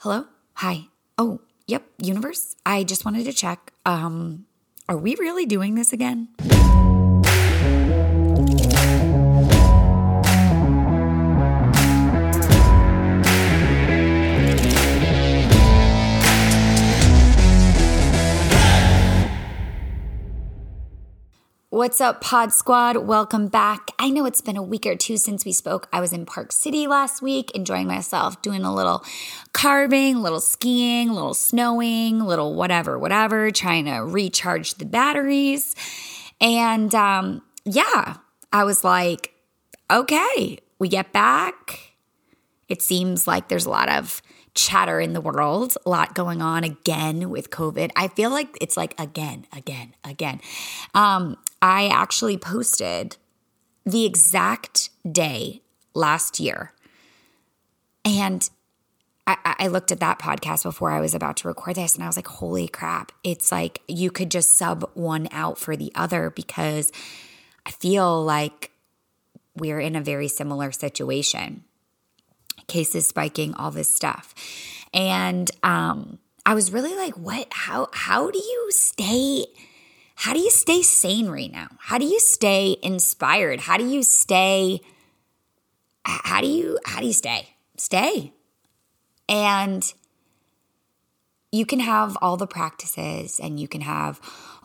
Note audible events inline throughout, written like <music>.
Hello? Hi. Oh, yep, universe. I just wanted to check. Um, are we really doing this again? What's up, Pod Squad? Welcome back. I know it's been a week or two since we spoke. I was in Park City last week, enjoying myself, doing a little carving, a little skiing, a little snowing, a little whatever, whatever, trying to recharge the batteries. And um, yeah, I was like, okay, we get back. It seems like there's a lot of chatter in the world, a lot going on again with COVID. I feel like it's like again, again, again. Um, I actually posted the exact day last year. And I, I, looked at that podcast before I was about to record this and I was like, holy crap. It's like you could just sub one out for the other because I feel like we're in a very similar situation. Cases spiking, all this stuff. And um, I was really like, what? How, how do you stay? How do you stay sane right now? How do you stay inspired? How do you stay how do you how do you stay? Stay. And you can have all the practices and you can have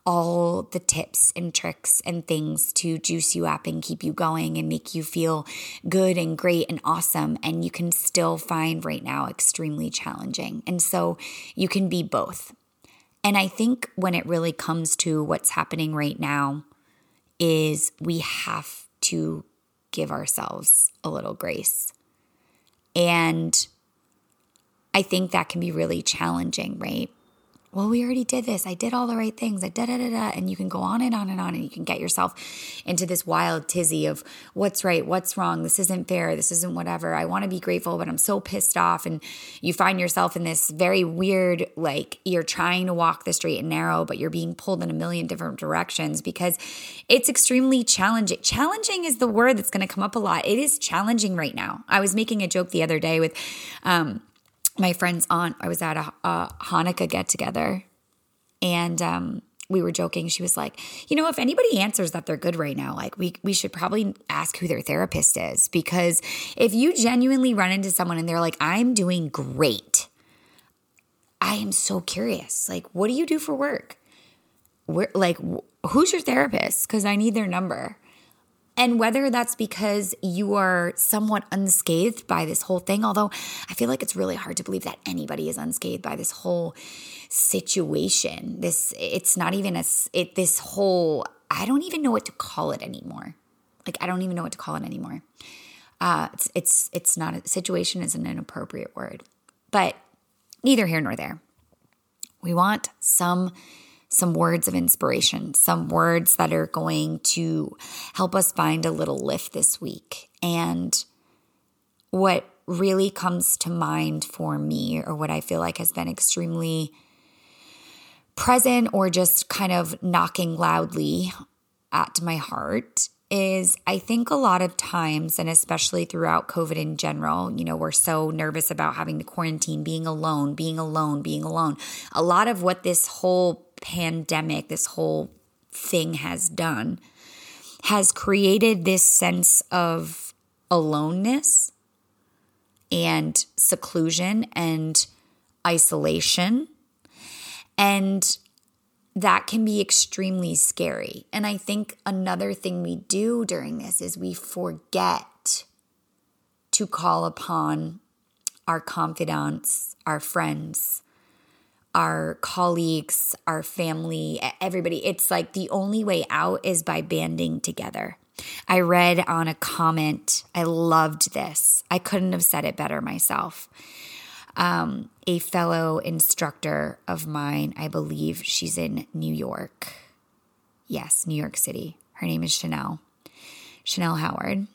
all the tips and tricks and things to juice you up and keep you going and make you feel good and great and awesome. And you can still find right now extremely challenging. And so you can be both. And I think when it really comes to what's happening right now, is we have to give ourselves a little grace. And I think that can be really challenging, right? Well, we already did this. I did all the right things. I da da da da. And you can go on and on and on, and you can get yourself into this wild tizzy of what's right, what's wrong. This isn't fair. This isn't whatever. I want to be grateful, but I'm so pissed off. And you find yourself in this very weird, like you're trying to walk the straight and narrow, but you're being pulled in a million different directions because it's extremely challenging. Challenging is the word that's going to come up a lot. It is challenging right now. I was making a joke the other day with, um, my friend's aunt, I was at a, a Hanukkah get together and um, we were joking. She was like, you know, if anybody answers that they're good right now, like we, we should probably ask who their therapist is because if you genuinely run into someone and they're like, I'm doing great, I am so curious. Like, what do you do for work? Where, like, who's your therapist? Because I need their number. And whether that's because you are somewhat unscathed by this whole thing, although I feel like it's really hard to believe that anybody is unscathed by this whole situation. This, it's not even a, it, this whole, I don't even know what to call it anymore. Like, I don't even know what to call it anymore. Uh, it's, it's, it's not a situation isn't an appropriate word, but neither here nor there. We want some some words of inspiration, some words that are going to help us find a little lift this week. And what really comes to mind for me, or what I feel like has been extremely present or just kind of knocking loudly at my heart, is I think a lot of times, and especially throughout COVID in general, you know, we're so nervous about having to quarantine, being alone, being alone, being alone. A lot of what this whole pandemic, this whole thing has done, has created this sense of aloneness and seclusion and isolation. And that can be extremely scary. And I think another thing we do during this is we forget to call upon our confidants, our friends, our colleagues, our family, everybody. It's like the only way out is by banding together. I read on a comment, I loved this. I couldn't have said it better myself. Um, a fellow instructor of mine, I believe she's in New York. Yes, New York City. Her name is Chanel. Chanel Howard.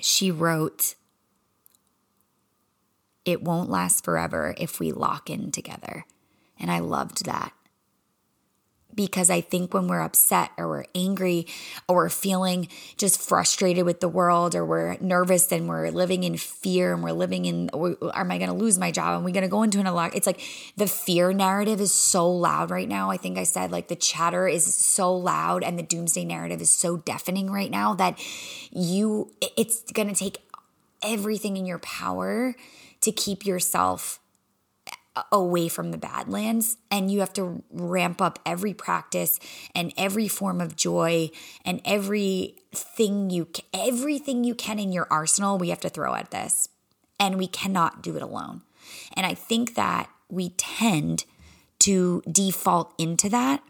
She wrote, It won't last forever if we lock in together. And I loved that because I think when we're upset or we're angry or we're feeling just frustrated with the world or we're nervous and we're living in fear and we're living in, am I going to lose my job? Am we going to go into an alarm? It's like the fear narrative is so loud right now. I think I said like the chatter is so loud and the doomsday narrative is so deafening right now that you, it's going to take everything in your power to keep yourself away from the badlands and you have to ramp up every practice and every form of joy and everything you everything you can in your arsenal we have to throw at this. And we cannot do it alone. And i think that we tend to default into that.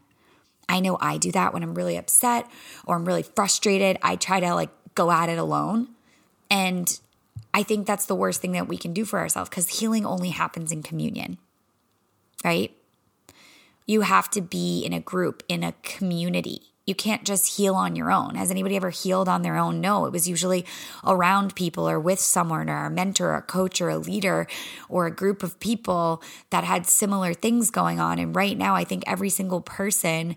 I know i do that when i'm really upset or i'm really frustrated. I try to like go at it alone. And I think that's the worst thing that we can do for ourselves because healing only happens in communion, right? You have to be in a group, in a community. You can't just heal on your own. Has anybody ever healed on their own? No, it was usually around people or with someone or a mentor, or a coach, or a leader, or a group of people that had similar things going on. And right now, I think every single person,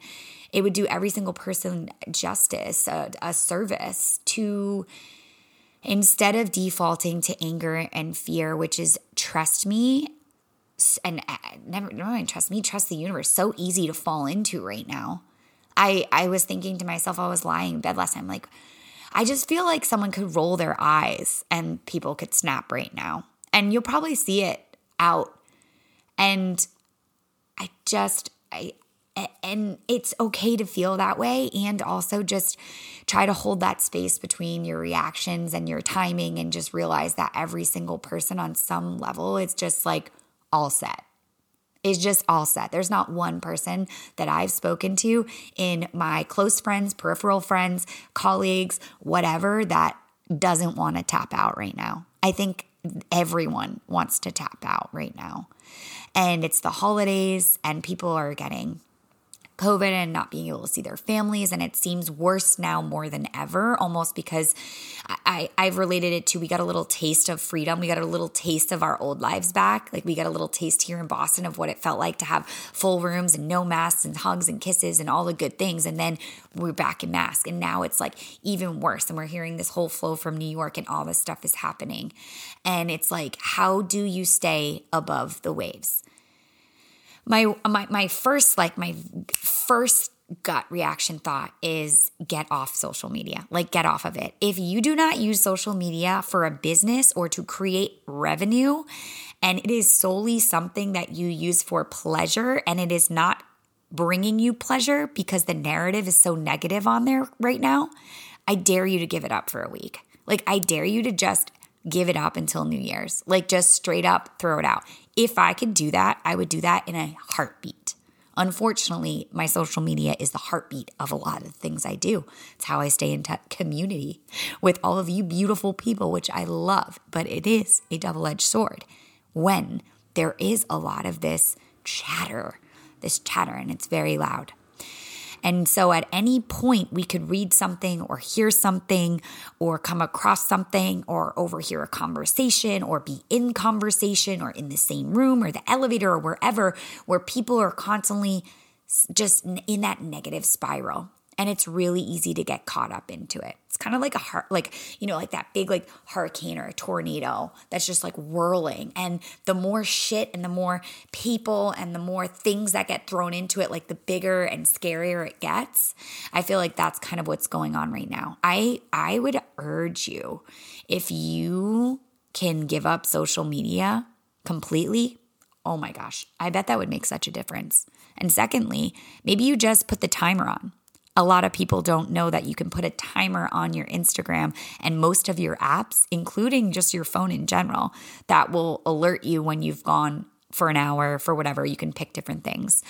it would do every single person justice, a, a service to instead of defaulting to anger and fear, which is trust me and uh, never, never trust me, trust the universe. So easy to fall into right now. I I was thinking to myself, I was lying in bed last time, like I just feel like someone could roll their eyes and people could snap right now. And you'll probably see it out. And I just I and it's okay to feel that way and also just try to hold that space between your reactions and your timing and just realize that every single person on some level is just like all set is just all set. There's not one person that I've spoken to in my close friends, peripheral friends, colleagues, whatever that doesn't want to tap out right now. I think everyone wants to tap out right now. And it's the holidays and people are getting COVID and not being able to see their families. And it seems worse now more than ever, almost because I, I've related it to we got a little taste of freedom. We got a little taste of our old lives back. Like we got a little taste here in Boston of what it felt like to have full rooms and no masks and hugs and kisses and all the good things. And then we're back in masks. And now it's like even worse. And we're hearing this whole flow from New York and all this stuff is happening. And it's like, how do you stay above the waves? My my my first like my first gut reaction thought is get off social media. Like get off of it. If you do not use social media for a business or to create revenue and it is solely something that you use for pleasure and it is not bringing you pleasure because the narrative is so negative on there right now, I dare you to give it up for a week. Like I dare you to just give it up until New Year's. Like just straight up throw it out. If I could do that, I would do that in a heartbeat. Unfortunately, my social media is the heartbeat of a lot of the things I do. It's how I stay in t- community with all of you beautiful people, which I love, but it is a double edged sword when there is a lot of this chatter, this chatter, and it's very loud. And so at any point, we could read something or hear something or come across something or overhear a conversation or be in conversation or in the same room or the elevator or wherever where people are constantly just in that negative spiral and it's really easy to get caught up into it. It's kind of like a heart, like, you know, like that big like hurricane or a tornado that's just like whirling. And the more shit and the more people and the more things that get thrown into it, like the bigger and scarier it gets. I feel like that's kind of what's going on right now. I I would urge you if you can give up social media completely, oh my gosh, I bet that would make such a difference. And secondly, maybe you just put the timer on a lot of people don't know that you can put a timer on your Instagram and most of your apps, including just your phone in general, that will alert you when you've gone for an hour, for whatever. You can pick different things.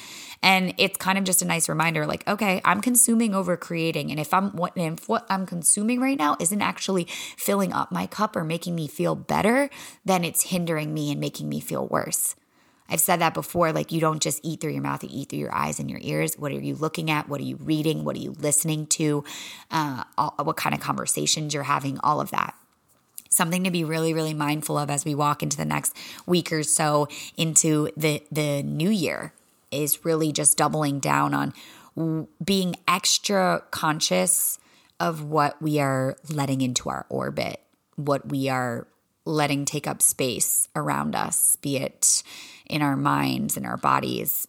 And it's kind of just a nice reminder like, okay, I'm consuming over creating. And if I'm what if what I'm consuming right now isn't actually filling up my cup or making me feel better, then it's hindering me and making me feel worse. I've said that before. Like, you don't just eat through your mouth, you eat through your eyes and your ears. What are you looking at? What are you reading? What are you listening to? Uh, all, what kind of conversations you're having? All of that. Something to be really, really mindful of as we walk into the next week or so into the, the new year is really just doubling down on being extra conscious of what we are letting into our orbit, what we are letting take up space around us, be it in our minds, in our bodies,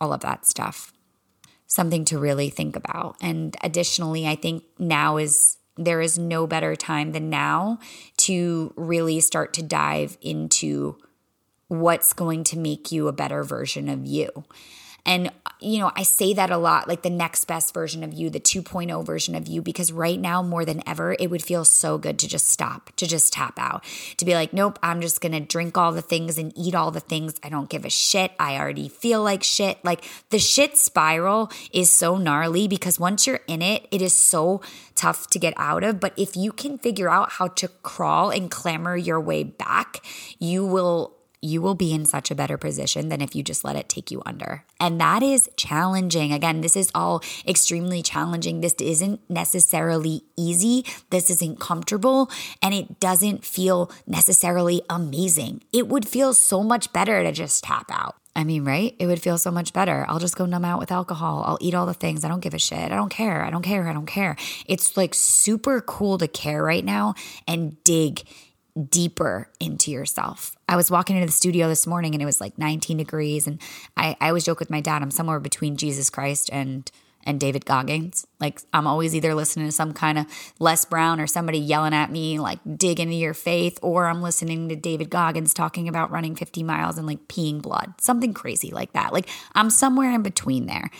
all of that stuff. Something to really think about. And additionally, I think now is there is no better time than now to really start to dive into what's going to make you a better version of you. And, you know, I say that a lot like the next best version of you, the 2.0 version of you, because right now, more than ever, it would feel so good to just stop, to just tap out, to be like, nope, I'm just going to drink all the things and eat all the things. I don't give a shit. I already feel like shit. Like the shit spiral is so gnarly because once you're in it, it is so tough to get out of. But if you can figure out how to crawl and clamber your way back, you will you will be in such a better position than if you just let it take you under. And that is challenging. Again, this is all extremely challenging. This isn't necessarily easy. This isn't comfortable and it doesn't feel necessarily amazing. It would feel so much better to just tap out. I mean, right? It would feel so much better. I'll just go numb out with alcohol. I'll eat all the things. I don't give a shit. I don't care. I don't care. I don't care. It's like super cool to care right now and dig deeper into yourself. I was walking into the studio this morning and it was like 19 degrees. And I, I always joke with my dad, I'm somewhere between Jesus Christ and and David Goggins. Like I'm always either listening to some kind of Les Brown or somebody yelling at me, like dig into your faith, or I'm listening to David Goggins talking about running 50 miles and like peeing blood, something crazy like that. Like I'm somewhere in between there.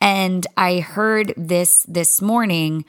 And I heard this this morning.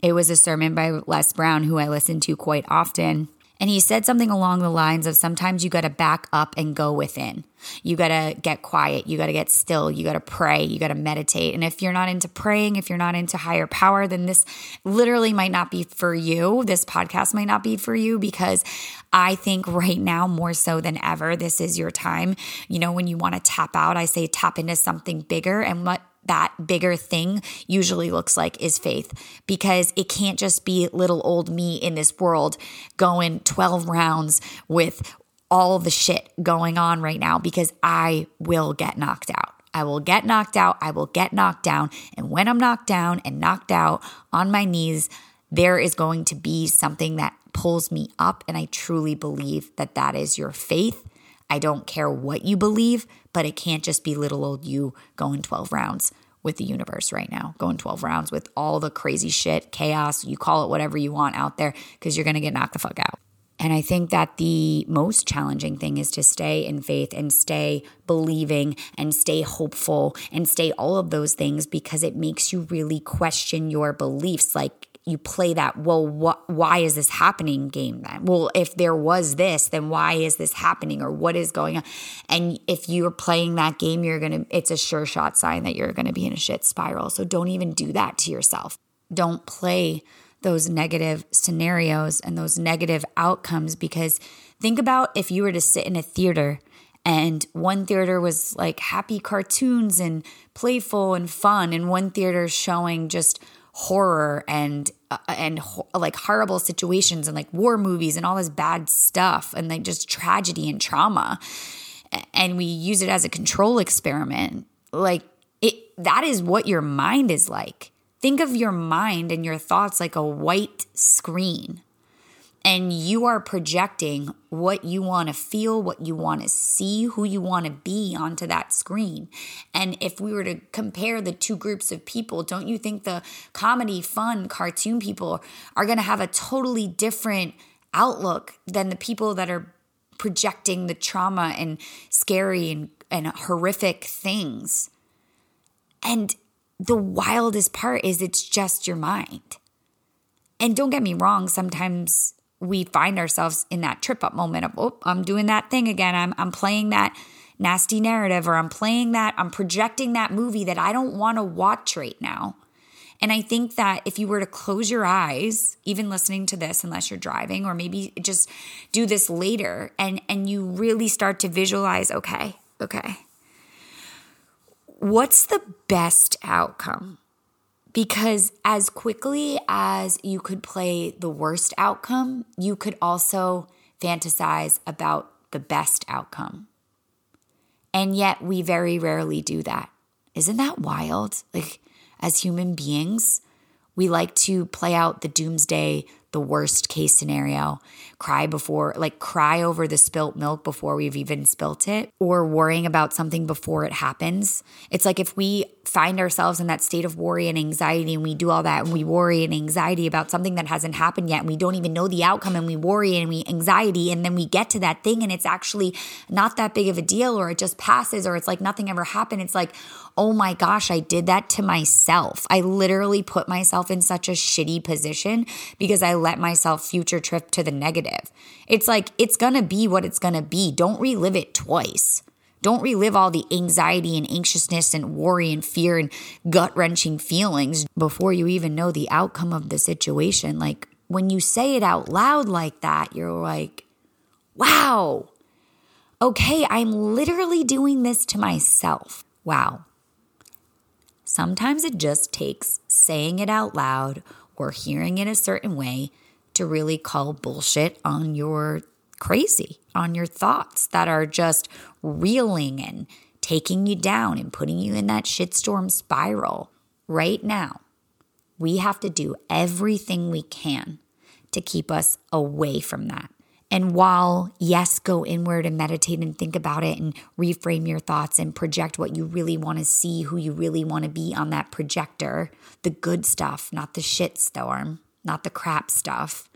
It was a sermon by Les Brown, who I listen to quite often. And he said something along the lines of sometimes you got to back up and go within. You got to get quiet. You got to get still. You got to pray. You got to meditate. And if you're not into praying, if you're not into higher power, then this literally might not be for you. This podcast might not be for you because I think right now, more so than ever, this is your time. You know, when you want to tap out, I say tap into something bigger. And what that bigger thing usually looks like is faith because it can't just be little old me in this world going 12 rounds with all the shit going on right now because I will get knocked out. I will get knocked out. I will get knocked down. And when I'm knocked down and knocked out on my knees, there is going to be something that pulls me up. And I truly believe that that is your faith I don't care what you believe, but it can't just be little old you going 12 rounds with the universe right now, going 12 rounds with all the crazy shit, chaos, you call it whatever you want out there, because you're going to get knocked the fuck out. And I think that the most challenging thing is to stay in faith and stay believing and stay hopeful and stay all of those things because it makes you really question your beliefs. Like, you play that well what why is this happening game then? Well if there was this then why is this happening or what is going on? And if you're playing that game you're gonna it's a sure shot sign that you're gonna be in a shit spiral. So don't even do that to yourself. Don't play those negative scenarios and those negative outcomes because think about if you were to sit in a theater and one theater was like happy cartoons and playful and fun and one theater showing just horror and uh, and ho- like horrible situations and like war movies and all this bad stuff and like just tragedy and trauma. And we use it as a control experiment. Like it that is what your mind is like. Think of your mind and your thoughts like a white screen and you are projecting what you want to feel, what you want to see, who you want to be onto that screen. And if we were to compare the two groups of people, don't you think the comedy, fun, cartoon people are going to have a totally different outlook than the people that are projecting the trauma and scary and, and horrific things? And the wildest part is it's just your mind. And don't get me wrong, sometimes we find ourselves in that trip up moment of, oh, I'm doing that thing again. I'm, I'm playing that nasty narrative or I'm playing that, I'm projecting that movie that I don't want to watch right now. And I think that if you were to close your eyes, even listening to this, unless you're driving, or maybe just do this later and, and you really start to visualize, okay, okay, what's the best outcome? Because as quickly as you could play the worst outcome, you could also fantasize about the best outcome. And yet we very rarely do that. Isn't that wild? Like as human beings, we like to play out the doomsday the worst case scenario, cry before, like cry over the spilt milk before we've even spilt it, or worrying about something before it happens. It's like if we find ourselves in that state of worry and anxiety and we do all that and we worry and anxiety about something that hasn't happened yet and we don't even know the outcome and we worry and we anxiety and then we get to that thing and it's actually not that big of a deal or it just passes or it's like nothing ever happened. It's like, oh my gosh, I did that to myself. I literally put myself in such a shitty position because I let myself future trip to the negative. It's like, it's gonna be what it's gonna be. Don't relive it twice. Don't relive all the anxiety and anxiousness and worry and fear and gut wrenching feelings before you even know the outcome of the situation. Like when you say it out loud like that, you're like, wow, okay, I'm literally doing this to myself. Wow. Sometimes it just takes saying it out loud or hearing it a certain way to really call bullshit on your crazy, on your thoughts that are just reeling and taking you down and putting you in that shitstorm spiral. Right now, we have to do everything we can to keep us away from that. And while, yes, go inward and meditate and think about it and reframe your thoughts and project what you really want to see, who you really want to be on that projector, the good stuff, not the shit storm, not the crap stuff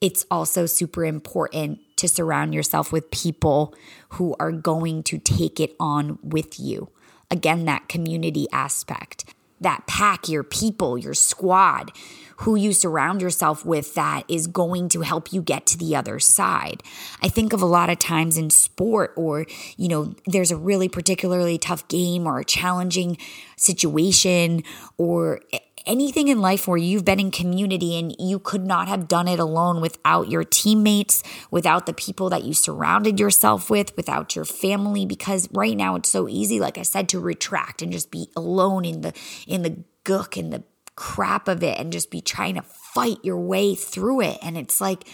it's also super important to surround yourself with people who are going to take it on with you. Again, that community aspect, that pack, your people, your squad, who you surround yourself with that is going to help you get to the other side. I think of a lot of times in sport, or, you know, there's a really particularly tough game or a challenging situation, or anything in life where you've been in community and you could not have done it alone without your teammates, without the people that you surrounded yourself with, without your family because right now it's so easy like I said to retract and just be alone in the in the gook and the crap of it and just be trying to fight your way through it and it's like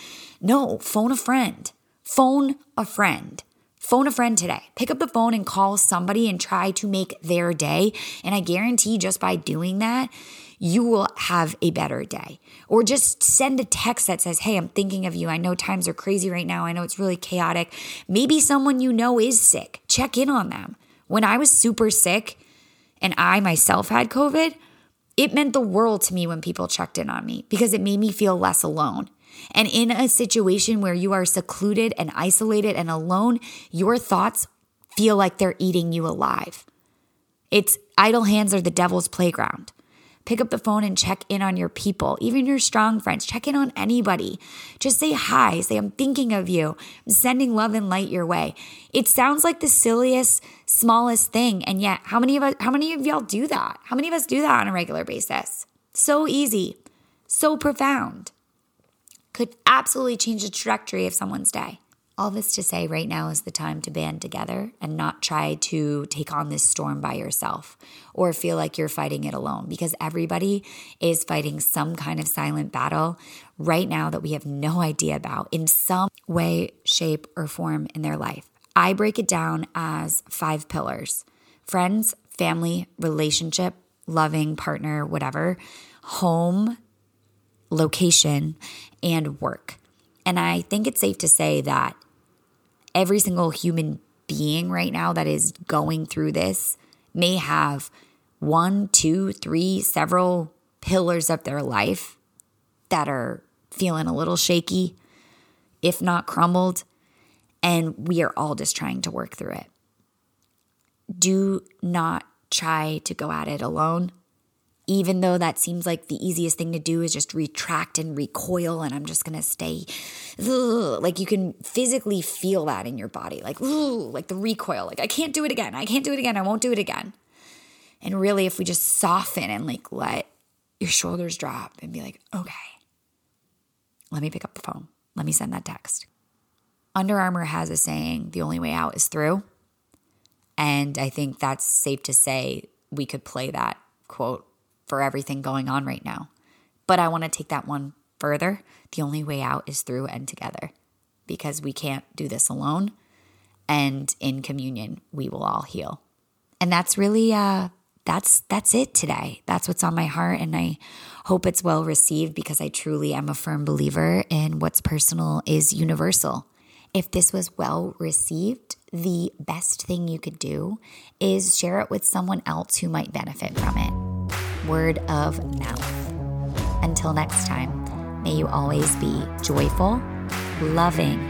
no, phone a friend. Phone a friend. Phone a friend today. Pick up the phone and call somebody and try to make their day. And I guarantee just by doing that, you will have a better day. Or just send a text that says, Hey, I'm thinking of you. I know times are crazy right now. I know it's really chaotic. Maybe someone you know is sick. Check in on them. When I was super sick and I myself had COVID, it meant the world to me when people checked in on me because it made me feel less alone. And in a situation where you are secluded and isolated and alone, your thoughts feel like they're eating you alive. It's idle hands are the devil's playground. Pick up the phone and check in on your people, even your strong friends. Check in on anybody. Just say hi. Say, I'm thinking of you. I'm sending love and light your way. It sounds like the silliest, smallest thing. And yet, how many of us, how many of y'all do that? How many of us do that on a regular basis? So easy, so profound. Could absolutely change the trajectory of someone's day. All this to say, right now is the time to band together and not try to take on this storm by yourself or feel like you're fighting it alone because everybody is fighting some kind of silent battle right now that we have no <laughs> idea about in some way, shape, or form in their life. I break it down as five pillars friends, family, relationship, loving partner, whatever, home, location, and work. And I think it's safe to say that every single human being right now that is going through this may have one, two, three, several pillars of their life that are feeling a little shaky, if not crumbled. And we are all just trying to work through it. Do not try to go at it alone even though that seems like the easiest thing to do is just retract and recoil and i'm just gonna stay ugh, like you can physically feel that in your body like ugh, like the recoil like i can't do it again i can't do it again i won't do it again. And really if we just soften and like let your shoulders drop and be like okay let me pick up the phone let me send that text. Under armour has a saying the only way out is through. And i think that's safe to say we could play that quote for everything going on right now. But I want to take that one further. The only way out is through and together because we can't do this alone. And in communion, we will all heal. And that's really uh that's that's it today. That's what's on my heart and I hope it's well received because I truly am a firm believer in what's personal is universal. If this was well received, the best thing you could do is share it with someone else who might benefit from it. Word of mouth. Until next time, may you always be joyful, loving,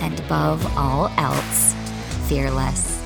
and above all else, fearless.